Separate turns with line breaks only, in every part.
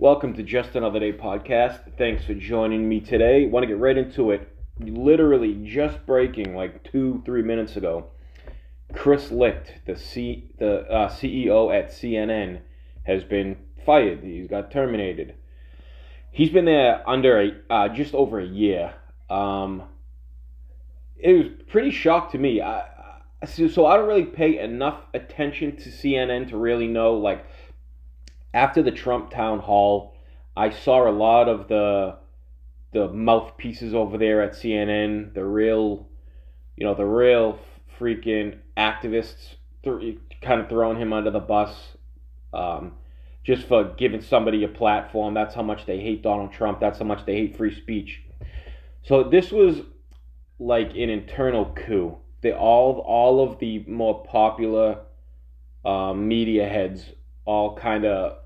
Welcome to Just Another Day podcast. Thanks for joining me today. Want to get right into it. Literally just breaking like two, three minutes ago. Chris Licht, the C, the uh, CEO at CNN, has been fired. He's got terminated. He's been there under a uh, just over a year. Um, it was pretty shocked to me. I, so I don't really pay enough attention to CNN to really know like after the Trump town hall, I saw a lot of the the mouthpieces over there at CNN, the real, you know, the real freaking activists, th- kind of throwing him under the bus, um, just for giving somebody a platform. That's how much they hate Donald Trump. That's how much they hate free speech. So this was like an internal coup. They all all of the more popular uh, media heads all kind of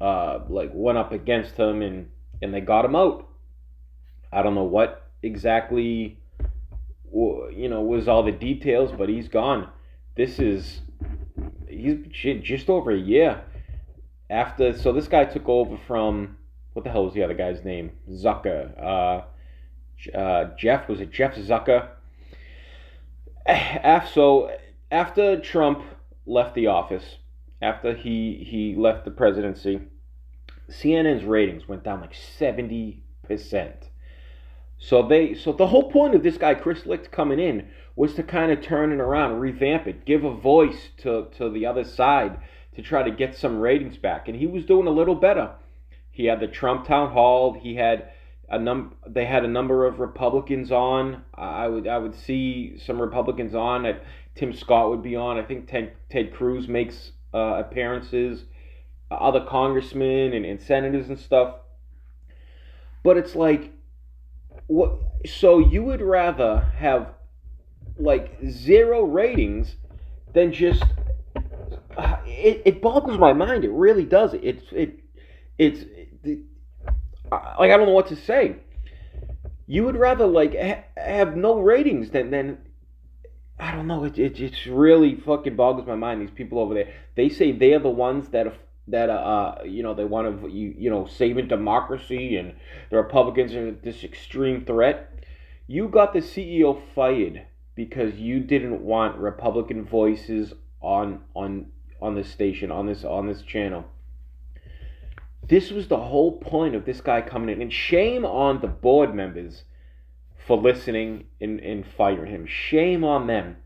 uh, like went up against him and and they got him out. I don't know what exactly you know was all the details, but he's gone. This is he's just over a year after. So this guy took over from what the hell was the other guy's name? Zucker. Uh, uh, Jeff was it Jeff Zucker? So after Trump left the office, after he he left the presidency, CNN's ratings went down like seventy percent. So they so the whole point of this guy Chris Licht coming in was to kind of turn it around, revamp it, give a voice to to the other side to try to get some ratings back, and he was doing a little better. He had the Trump town hall. He had a num they had a number of Republicans on. I would I would see some Republicans on. Tim Scott would be on. I think Ted, Ted Cruz makes uh, appearances, other congressmen and, and senators and stuff. But it's like, what? So you would rather have like zero ratings than just. Uh, it, it boggles my mind. It really does. It's it it's it, like I don't know what to say. You would rather like ha- have no ratings than than I don't know. It, it it's really fucking boggles my mind. These people over there, they say they're the ones that are, that uh you know they want to you you know saving democracy and the Republicans are this extreme threat. You got the CEO fired because you didn't want Republican voices on on on this station on this on this channel. This was the whole point of this guy coming in, and shame on the board members for listening and, and firing him. Shame on them.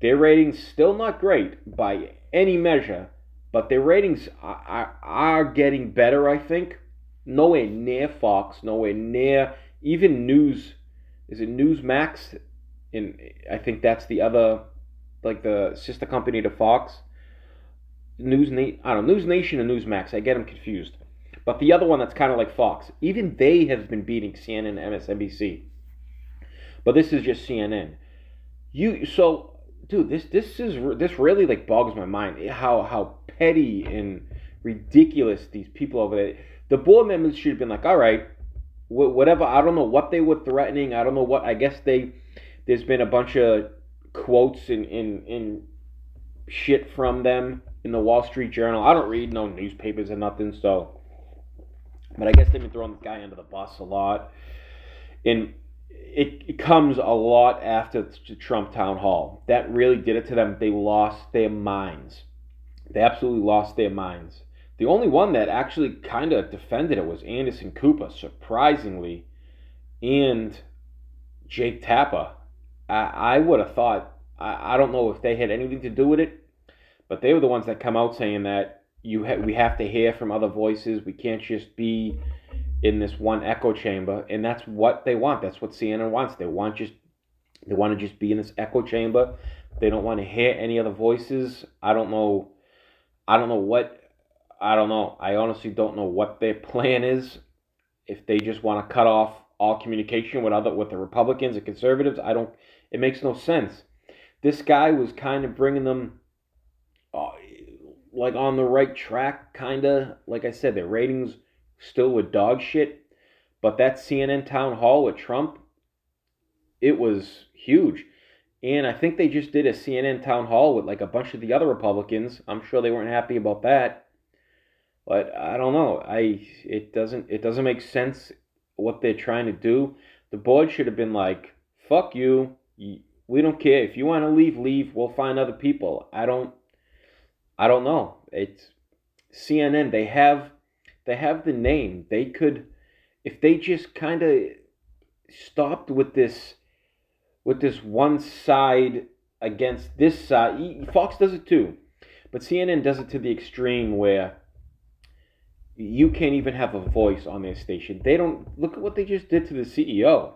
Their ratings still not great by any measure, but their ratings are, are, are getting better, I think. Nowhere near Fox, nowhere near even News. Is it Newsmax? And I think that's the other, like the sister company to Fox. News I don't know, News Nation and Newsmax. I get them confused. But the other one that's kind of like Fox, even they have been beating CNN and MSNBC but this is just CNN. You so, dude, this this is this really like bogs my mind how how petty and ridiculous these people over there. The board members should have been like, all right, whatever. I don't know what they were threatening. I don't know what. I guess they there's been a bunch of quotes in in in shit from them in the Wall Street Journal. I don't read no newspapers and nothing, so. But I guess they've been throwing this guy under the bus a lot. And it, it comes a lot after the Trump town hall. That really did it to them. They lost their minds. They absolutely lost their minds. The only one that actually kind of defended it was Anderson Cooper, surprisingly, and Jake Tapper. I, I would have thought, I, I don't know if they had anything to do with it, but they were the ones that come out saying that you ha- we have to hear from other voices. We can't just be in this one echo chamber, and that's what they want. That's what CNN wants. They want just they want to just be in this echo chamber. They don't want to hear any other voices. I don't know. I don't know what. I don't know. I honestly don't know what their plan is. If they just want to cut off all communication with other with the Republicans and conservatives, I don't. It makes no sense. This guy was kind of bringing them, uh, like on the right track, kind of. Like I said, their ratings still with dog shit. But that CNN town hall with Trump, it was huge. And I think they just did a CNN town hall with like a bunch of the other Republicans. I'm sure they weren't happy about that. But I don't know. I it doesn't it doesn't make sense what they're trying to do. The board should have been like, "Fuck you. We don't care. If you want to leave, leave. We'll find other people." I don't I don't know. It's CNN. They have they have the name. They could if they just kind of stopped with this with this one side against this side. Fox does it too. But CNN does it to the extreme where you can't even have a voice on their station. They don't look at what they just did to the CEO.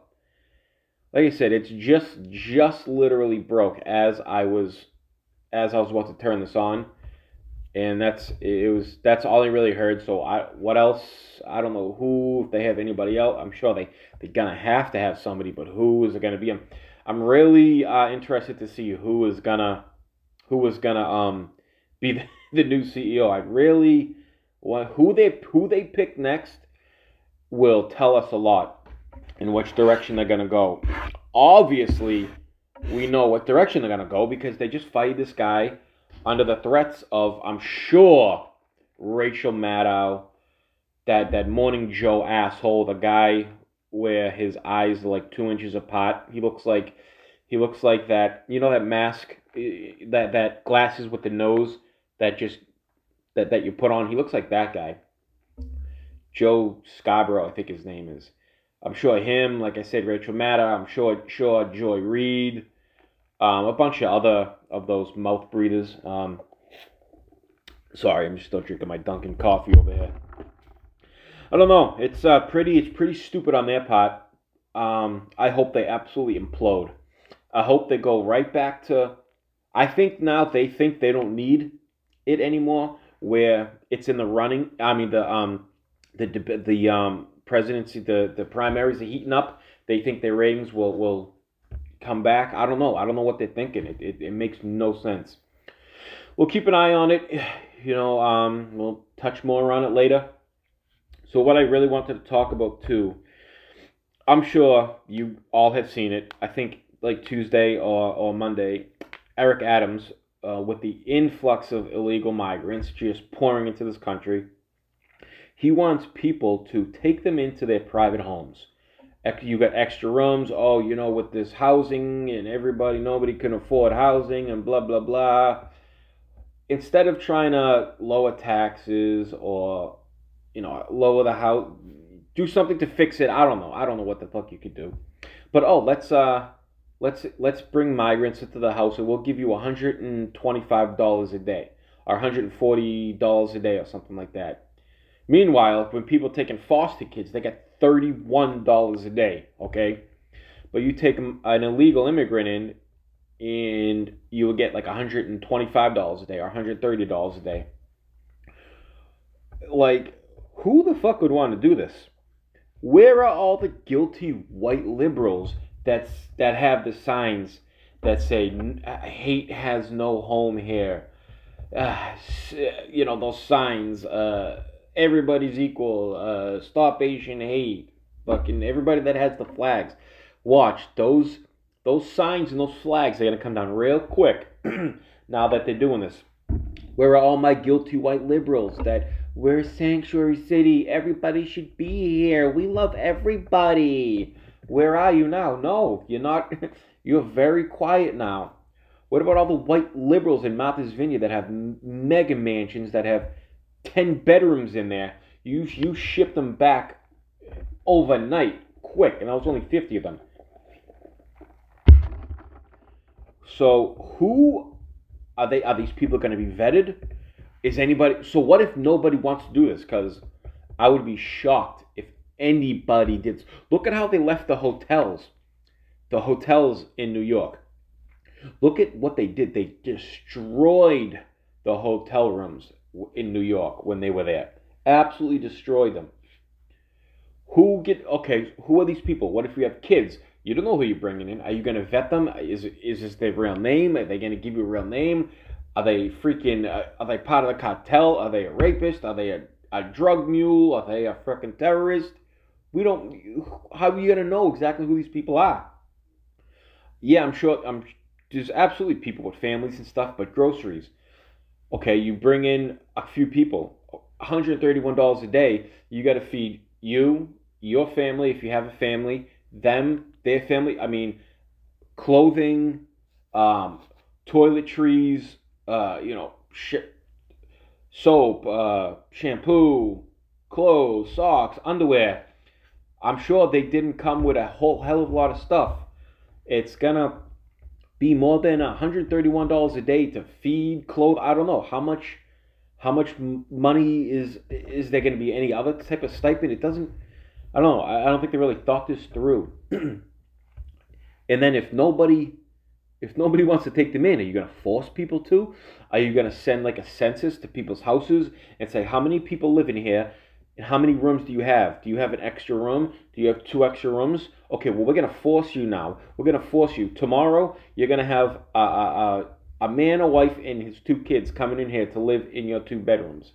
Like I said, it's just just literally broke as I was as I was about to turn this on. And that's it was that's all I really heard. So I what else? I don't know who if they have anybody else. I'm sure they they're gonna have to have somebody, but who is it gonna be? I'm, I'm really uh, interested to see who is gonna who is gonna um be the, the new CEO. I really what who they who they pick next will tell us a lot in which direction they're gonna go. Obviously, we know what direction they're gonna go because they just fired this guy under the threats of, I'm sure, Rachel Maddow, that that Morning Joe asshole, the guy where his eyes are like two inches apart. He looks like he looks like that. You know that mask, eh, that that glasses with the nose that just that that you put on. He looks like that guy. Joe Scarborough, I think his name is. I'm sure him, like I said, Rachel Maddow. I'm sure sure Joy Reid, um, a bunch of other of those mouth breathers. Um, sorry, I'm just still drinking my Dunkin' coffee over here. I don't know. It's uh, pretty. It's pretty stupid on their part. Um, I hope they absolutely implode. I hope they go right back to. I think now they think they don't need it anymore where it's in the running. I mean the um the the um presidency the the primaries are heating up. They think their ratings will will come back. I don't know. I don't know what they're thinking. It it, it makes no sense. We'll keep an eye on it. You know, um, we'll touch more on it later. So what I really wanted to talk about too, I'm sure you all have seen it. I think like Tuesday or, or Monday, Eric Adams uh, with the influx of illegal migrants just pouring into this country, he wants people to take them into their private homes. You got extra rooms. Oh, you know, with this housing and everybody, nobody can afford housing and blah, blah, blah. Instead of trying to lower taxes or, you know, lower the house, do something to fix it. I don't know. I don't know what the fuck you could do. But oh, let's uh let's let's bring migrants into the house and we'll give you $125 a day or $140 a day or something like that. Meanwhile, when people taking foster kids, they get $31 a day, okay? But you take an illegal immigrant in and you will get like $125 a day or $130 a day. Like, who the fuck would want to do this? Where are all the guilty white liberals that's that have the signs that say hate has no home here. Uh, you know those signs. Uh, everybody's equal. Uh, stop Asian hate. Fucking everybody that has the flags. Watch those those signs and those flags. They're gonna come down real quick. now that they're doing this. Where are all my guilty white liberals that we're sanctuary city? Everybody should be here. We love everybody. Where are you now? No, you're not. You're very quiet now. What about all the white liberals in Martha's Vineyard that have mega mansions that have 10 bedrooms in there? You, you ship them back overnight, quick, and that was only 50 of them. So, who are they? Are these people going to be vetted? Is anybody? So, what if nobody wants to do this? Because I would be shocked if anybody did. Look at how they left the hotels, the hotels in New York. Look at what they did. They destroyed the hotel rooms in New York when they were there. Absolutely destroyed them. Who get okay? Who are these people? What if you have kids? You don't know who you're bringing in. Are you going to vet them? Is is this their real name? Are they going to give you a real name? Are they freaking? Uh, are they part of the cartel? Are they a rapist? Are they a, a drug mule? Are they a freaking terrorist? We don't. How are you gonna know exactly who these people are? Yeah, I'm sure. I'm there's absolutely people with families and stuff, but groceries. Okay, you bring in a few people. $131 a day, you got to feed you, your family, if you have a family, them, their family. I mean, clothing, um, toiletries, uh, you know, sh- soap, uh, shampoo, clothes, socks, underwear. I'm sure they didn't come with a whole hell of a lot of stuff. It's gonna be more than $131 a day to feed, clothe. I don't know how much how much money is is there going to be any other type of stipend? It doesn't. I don't know. I, I don't think they really thought this through. and then if nobody if nobody wants to take them in, are you going to force people to? Are you going to send like a census to people's houses and say how many people live in here and how many rooms do you have? Do you have an extra room? Do you have two extra rooms? Okay, well we're going to force you now. We're going to force you tomorrow. You're going to have a, a, a man, a wife, and his two kids coming in here to live in your two bedrooms.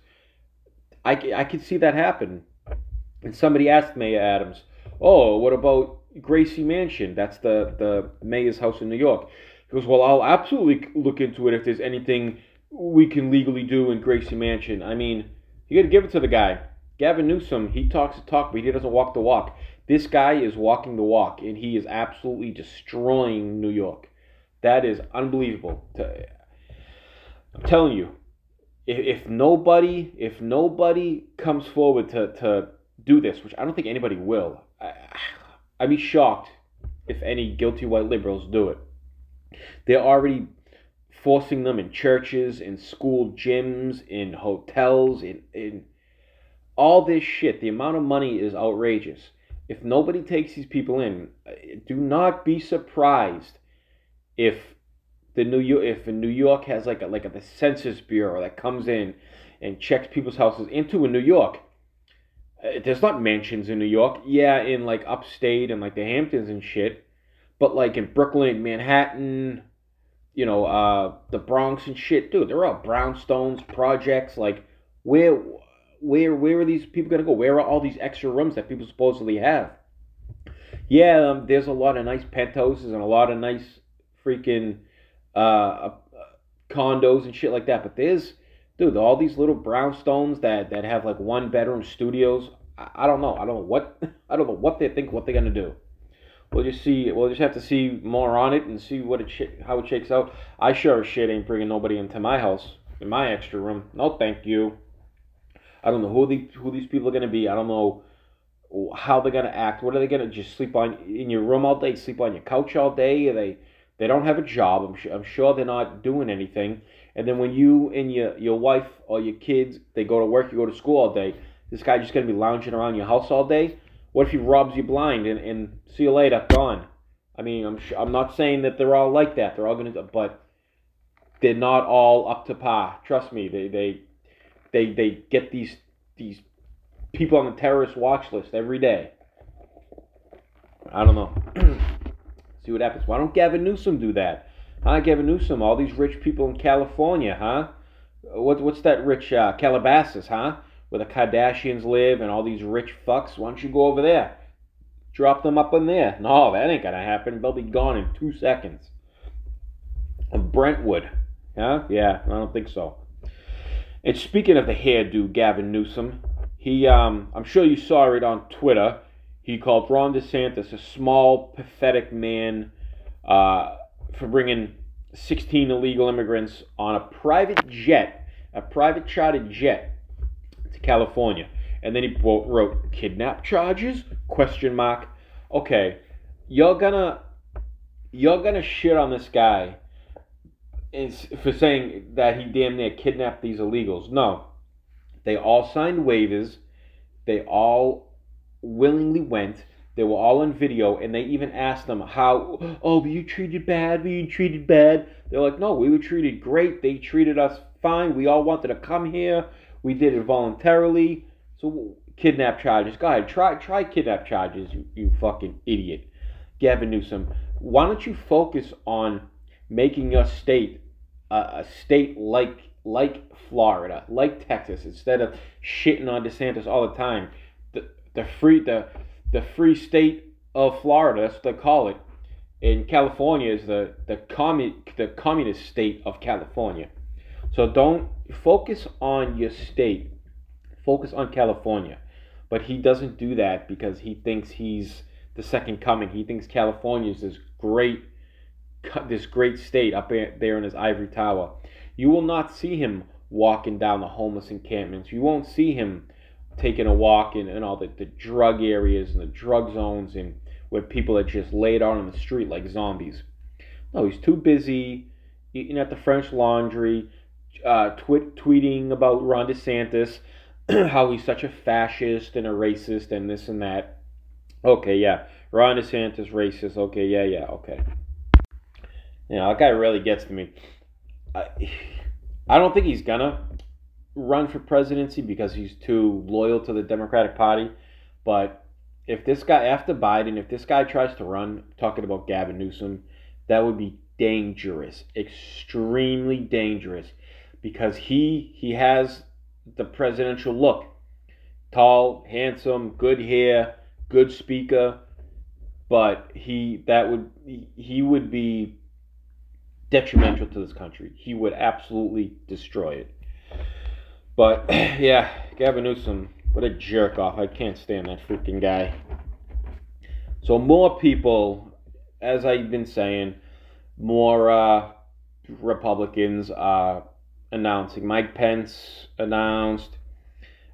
I, I could see that happen. And somebody asked Mayor Adams, "Oh, what about Gracie Mansion? That's the the mayor's house in New York." He goes, "Well, I'll absolutely look into it if there's anything we can legally do in Gracie Mansion. I mean, you got to give it to the guy. Gavin Newsom, he talks the talk, but he doesn't walk the walk. This guy is walking the walk, and he is absolutely destroying New York. That is unbelievable. I'm telling you, if, if nobody if nobody comes forward to, to do this, which I don't think anybody will, I, I'd be shocked if any guilty white liberals do it. They're already forcing them in churches, in school gyms, in hotels, in, in all this shit. The amount of money is outrageous. If nobody takes these people in, do not be surprised if the New York if New York has like a like a the Census Bureau that comes in and checks people's houses into in New York. Uh, there's not mansions in New York. Yeah, in like upstate and like the Hamptons and shit, but like in Brooklyn, Manhattan, you know, uh, the Bronx and shit, dude. They're all brownstones projects. Like where where where are these people gonna go? Where are all these extra rooms that people supposedly have? Yeah, um, there's a lot of nice penthouses and a lot of nice freaking uh, uh, condos and shit like that. But there's, dude, all these little brownstones that that have like one bedroom studios. I, I don't know. I don't know what I don't know what they think. What they're gonna do. We'll just see. We'll just have to see more on it and see what it sh- how it shakes out. I sure as shit ain't bringing nobody into my house in my extra room. No, thank you. I don't know who the who these people are gonna be. I don't know how they're gonna act. What are they gonna just sleep on in your room all day? Sleep on your couch all day? Are they they don't have a job. I'm sure, I'm sure they're not doing anything. And then when you and your your wife or your kids they go to work, you go to school all day. This guy just gonna be lounging around your house all day. What if he robs you blind and, and see you later, gone? I mean, I'm I'm not saying that they're all like that. They're all gonna, but they're not all up to par. Trust me. They they they they get these these people on the terrorist watch list every day. I don't know. See what happens. Why don't Gavin Newsom do that? Huh, Gavin Newsom? All these rich people in California, huh? What, what's that rich uh, Calabasas, huh? Where the Kardashians live and all these rich fucks. Why don't you go over there? Drop them up in there. No, that ain't gonna happen. They'll be gone in two seconds. Brentwood, huh? Yeah, I don't think so. And speaking of the hairdo, Gavin Newsom, he, um, I'm sure you saw it on Twitter. He called Ron DeSantis a small, pathetic man uh, for bringing 16 illegal immigrants on a private jet, a private chartered jet to California. And then he wrote kidnap charges? Question mark. Okay, you're gonna you're gonna shit on this guy for saying that he damn near kidnapped these illegals. No, they all signed waivers. They all willingly went. They were all on video, and they even asked them how. Oh, were you treated bad? Were you treated bad? They're like, no, we were treated great. They treated us fine. We all wanted to come here. We did it voluntarily. So kidnap charges. Go ahead, try try kidnap charges. You, you fucking idiot, Gavin Newsom. Why don't you focus on making your state a, a state like like Florida, like Texas, instead of shitting on DeSantis all the time? the free the the free state of Florida. That's what they call it. In California is the the commun the communist state of California. So don't focus on your state. focus on California. But he doesn't do that because he thinks he's the second coming. He thinks California is this great, this great state up there in his ivory tower. You will not see him walking down the homeless encampments. You won't see him taking a walk in, in all the, the drug areas and the drug zones and where people are just laid out on the street like zombies. No, he's too busy eating at the French Laundry, uh, tweet, tweeting about Ron DeSantis, how he's such a fascist and a racist and this and that. Okay, yeah, Ron DeSantis racist. Okay, yeah, yeah, okay. You know, that guy really gets to me. I, I don't think he's gonna run for presidency because he's too loyal to the Democratic Party. But if this guy, after Biden, if this guy tries to run, talking about Gavin Newsom, that would be dangerous, extremely dangerous, because he he has the presidential look, tall, handsome, good hair, good speaker, but he that would he would be detrimental to this country. He would absolutely destroy it. But yeah, Gavin Newsom, what a jerk off. I can't stand that freaking guy. So more people, as I've been saying, more uh, Republicans are announcing. Mike Pence announced.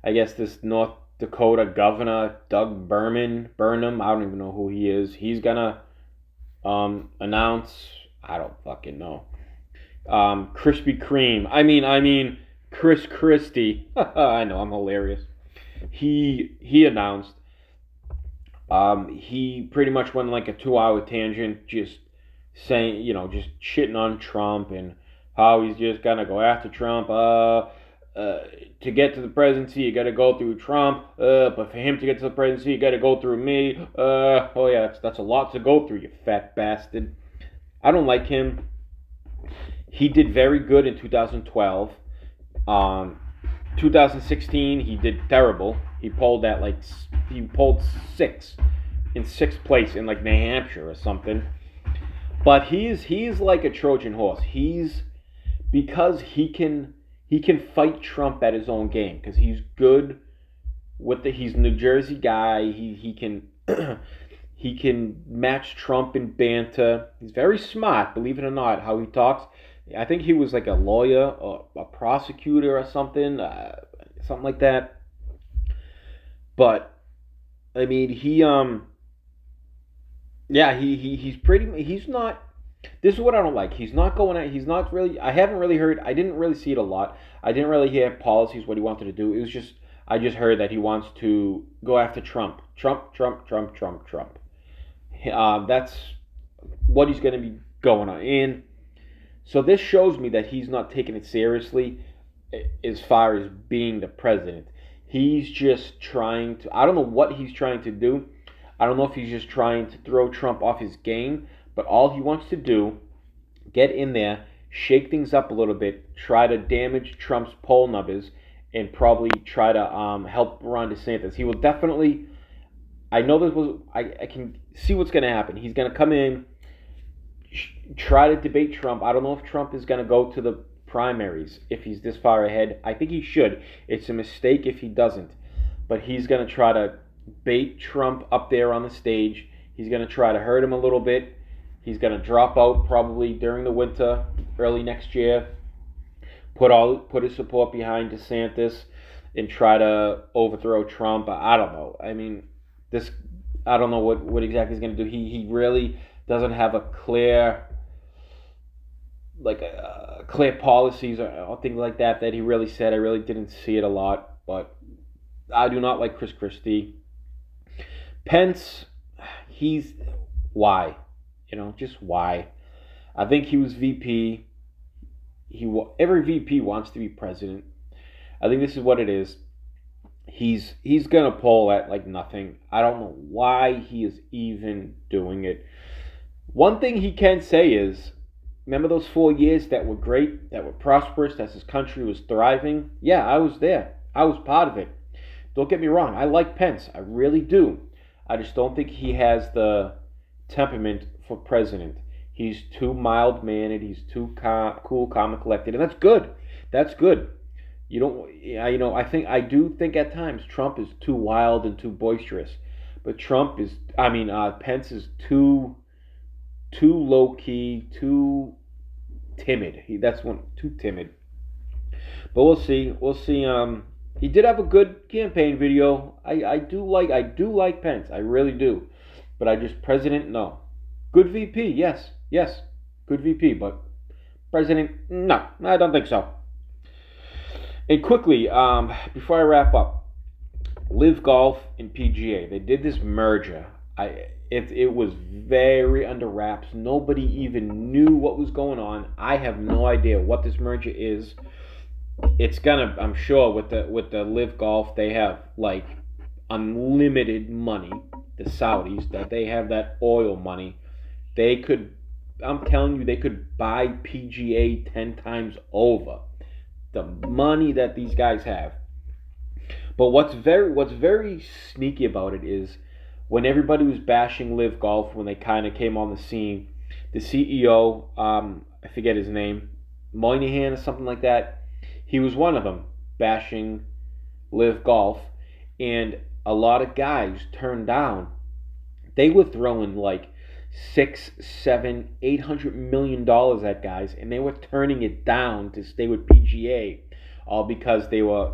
I guess this North Dakota governor, Doug Berman, Burnham, I don't even know who he is. He's gonna um, announce. I don't fucking know. Um, Krispy Kreme. I mean, I mean Chris Christie. I know I'm hilarious. He he announced. Um, he pretty much went like a two-hour tangent, just saying, you know, just shitting on Trump and how he's just gonna go after Trump. Uh, uh, to get to the presidency, you got to go through Trump. Uh, but for him to get to the presidency, you got to go through me. Uh, oh yeah, that's that's a lot to go through, you fat bastard. I don't like him. He did very good in 2012. Um, 2016, he did terrible. He pulled that like he pulled six in sixth place in like New Hampshire or something. But he's he's like a Trojan horse. He's because he can he can fight Trump at his own game because he's good with the he's New Jersey guy. He he can he can match Trump in banter. He's very smart, believe it or not, how he talks. I think he was like a lawyer or a prosecutor or something, uh, something like that. But I mean, he um, yeah, he, he he's pretty. He's not. This is what I don't like. He's not going out. He's not really. I haven't really heard. I didn't really see it a lot. I didn't really hear policies what he wanted to do. It was just. I just heard that he wants to go after Trump. Trump. Trump. Trump. Trump. Trump. Uh, that's what he's going to be going on. And so this shows me that he's not taking it seriously as far as being the president. He's just trying to, I don't know what he's trying to do. I don't know if he's just trying to throw Trump off his game, but all he wants to do, get in there, shake things up a little bit, try to damage Trump's poll numbers, and probably try to um, help Ron DeSantis. He will definitely, I know this was, I, I can see what's going to happen. He's going to come in, try to debate Trump. I don't know if Trump is going to go to the primaries if he's this far ahead. I think he should. It's a mistake if he doesn't. But he's going to try to bait Trump up there on the stage. He's going to try to hurt him a little bit. He's going to drop out probably during the winter, early next year. Put all put his support behind DeSantis and try to overthrow Trump. I don't know. I mean, this I don't know what what exactly he's going to do. He he really doesn't have a clear like uh, clear policies or, or things like that that he really said. I really didn't see it a lot, but I do not like Chris Christie. Pence, he's why, you know, just why. I think he was VP. He every VP wants to be president. I think this is what it is. He's he's gonna pull at like nothing. I don't know why he is even doing it. One thing he can say is, remember those four years that were great, that were prosperous, that his country was thriving? Yeah, I was there. I was part of it. Don't get me wrong, I like Pence. I really do. I just don't think he has the temperament for president. He's too mild mannered. He's too calm, cool, calm, and collected, and that's good. That's good. You don't, you know, I think I do think at times Trump is too wild and too boisterous, but Trump is, I mean, uh, Pence is too, too low key, too timid. He that's one too timid. But we'll see. We'll see. Um, he did have a good campaign video. I, I do like I do like Pence. I really do. But I just president no. Good VP, yes, yes, good VP. But president, no, I don't think so. And quickly, um, before I wrap up, LIV Golf and PGA, they did this merger. I it, it was very under wraps. Nobody even knew what was going on. I have no idea what this merger is. It's gonna, I'm sure, with the with the LIV Golf, they have like unlimited money. The Saudis that they have that oil money, they could. I'm telling you, they could buy PGA ten times over. The money that these guys have. But what's very what's very sneaky about it is when everybody was bashing LIV Golf when they kind of came on the scene, the CEO, um, I forget his name, Moynihan or something like that, he was one of them bashing LIV Golf, and a lot of guys turned down. They were throwing like six, seven, eight hundred million dollars at guys, and they were turning it down to stay with PGA, all because they were,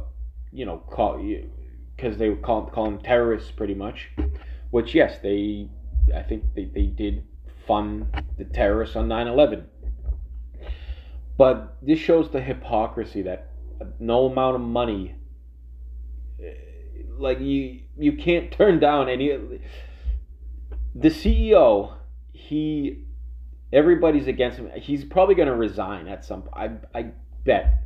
you know, call because they were call, calling terrorists pretty much. Which yes, they I think they, they did fund the terrorists on 9-11. But this shows the hypocrisy that no amount of money eh, like you you can't turn down any the CEO he everybody's against him he's probably going to resign at some I I bet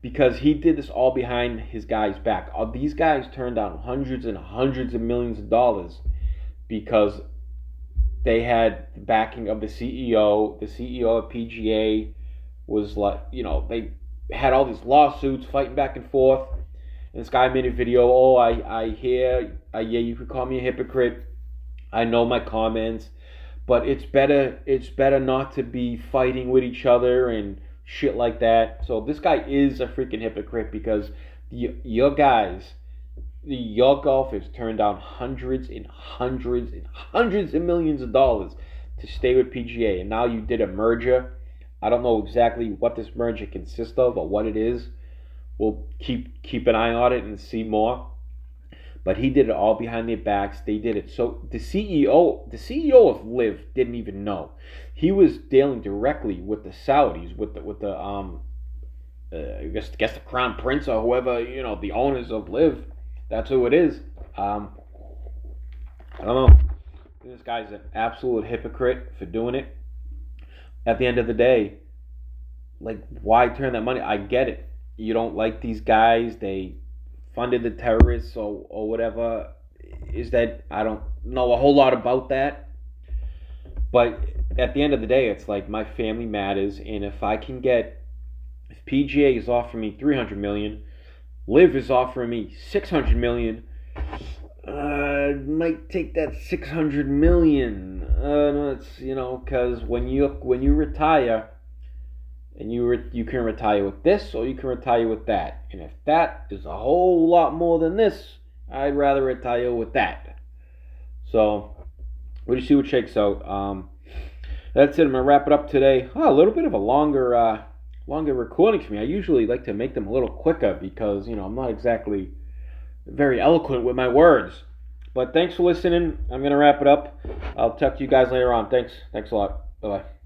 because he did this all behind his guy's back. Uh, these guys turned down hundreds and hundreds of millions of dollars because they had the backing of the CEO. The CEO of PGA was like, you know, they had all these lawsuits fighting back and forth. And this guy made a video. Oh, I, I hear, I, yeah, you could call me a hypocrite. I know my comments, but it's better, it's better not to be fighting with each other and shit like that. So this guy is a freaking hypocrite because the, your guys the your golfers turned down hundreds and hundreds and hundreds of millions of dollars to stay with PGA, and now you did a merger. I don't know exactly what this merger consists of or what it is. We'll keep keep an eye on it and see more. But he did it all behind their backs. They did it so the CEO the CEO of LIV, didn't even know. He was dealing directly with the Saudis, with the with the um uh, I guess I guess the crown prince or whoever you know the owners of LIV. that's who it is. Um, I don't know. This guy's an absolute hypocrite for doing it. At the end of the day, like, why turn that money? I get it. You don't like these guys. They funded the terrorists or, or whatever. Is that, I don't know a whole lot about that. But at the end of the day, it's like my family matters. And if I can get, if PGA is offering me 300 million, LIV is offering me 600 million. Uh, might take that 600 million. Uh, it's you know, because when you when you retire, and you re- you can retire with this or you can retire with that. And if that is a whole lot more than this, I'd rather retire with that. So we'll just see what shakes out. Um, that's it. I'm gonna wrap it up today. Oh, a little bit of a longer uh, longer recordings for me. I usually like to make them a little quicker because, you know, I'm not exactly very eloquent with my words. But thanks for listening. I'm to wrap it up. I'll talk to you guys later on. Thanks. Thanks a lot. Bye bye.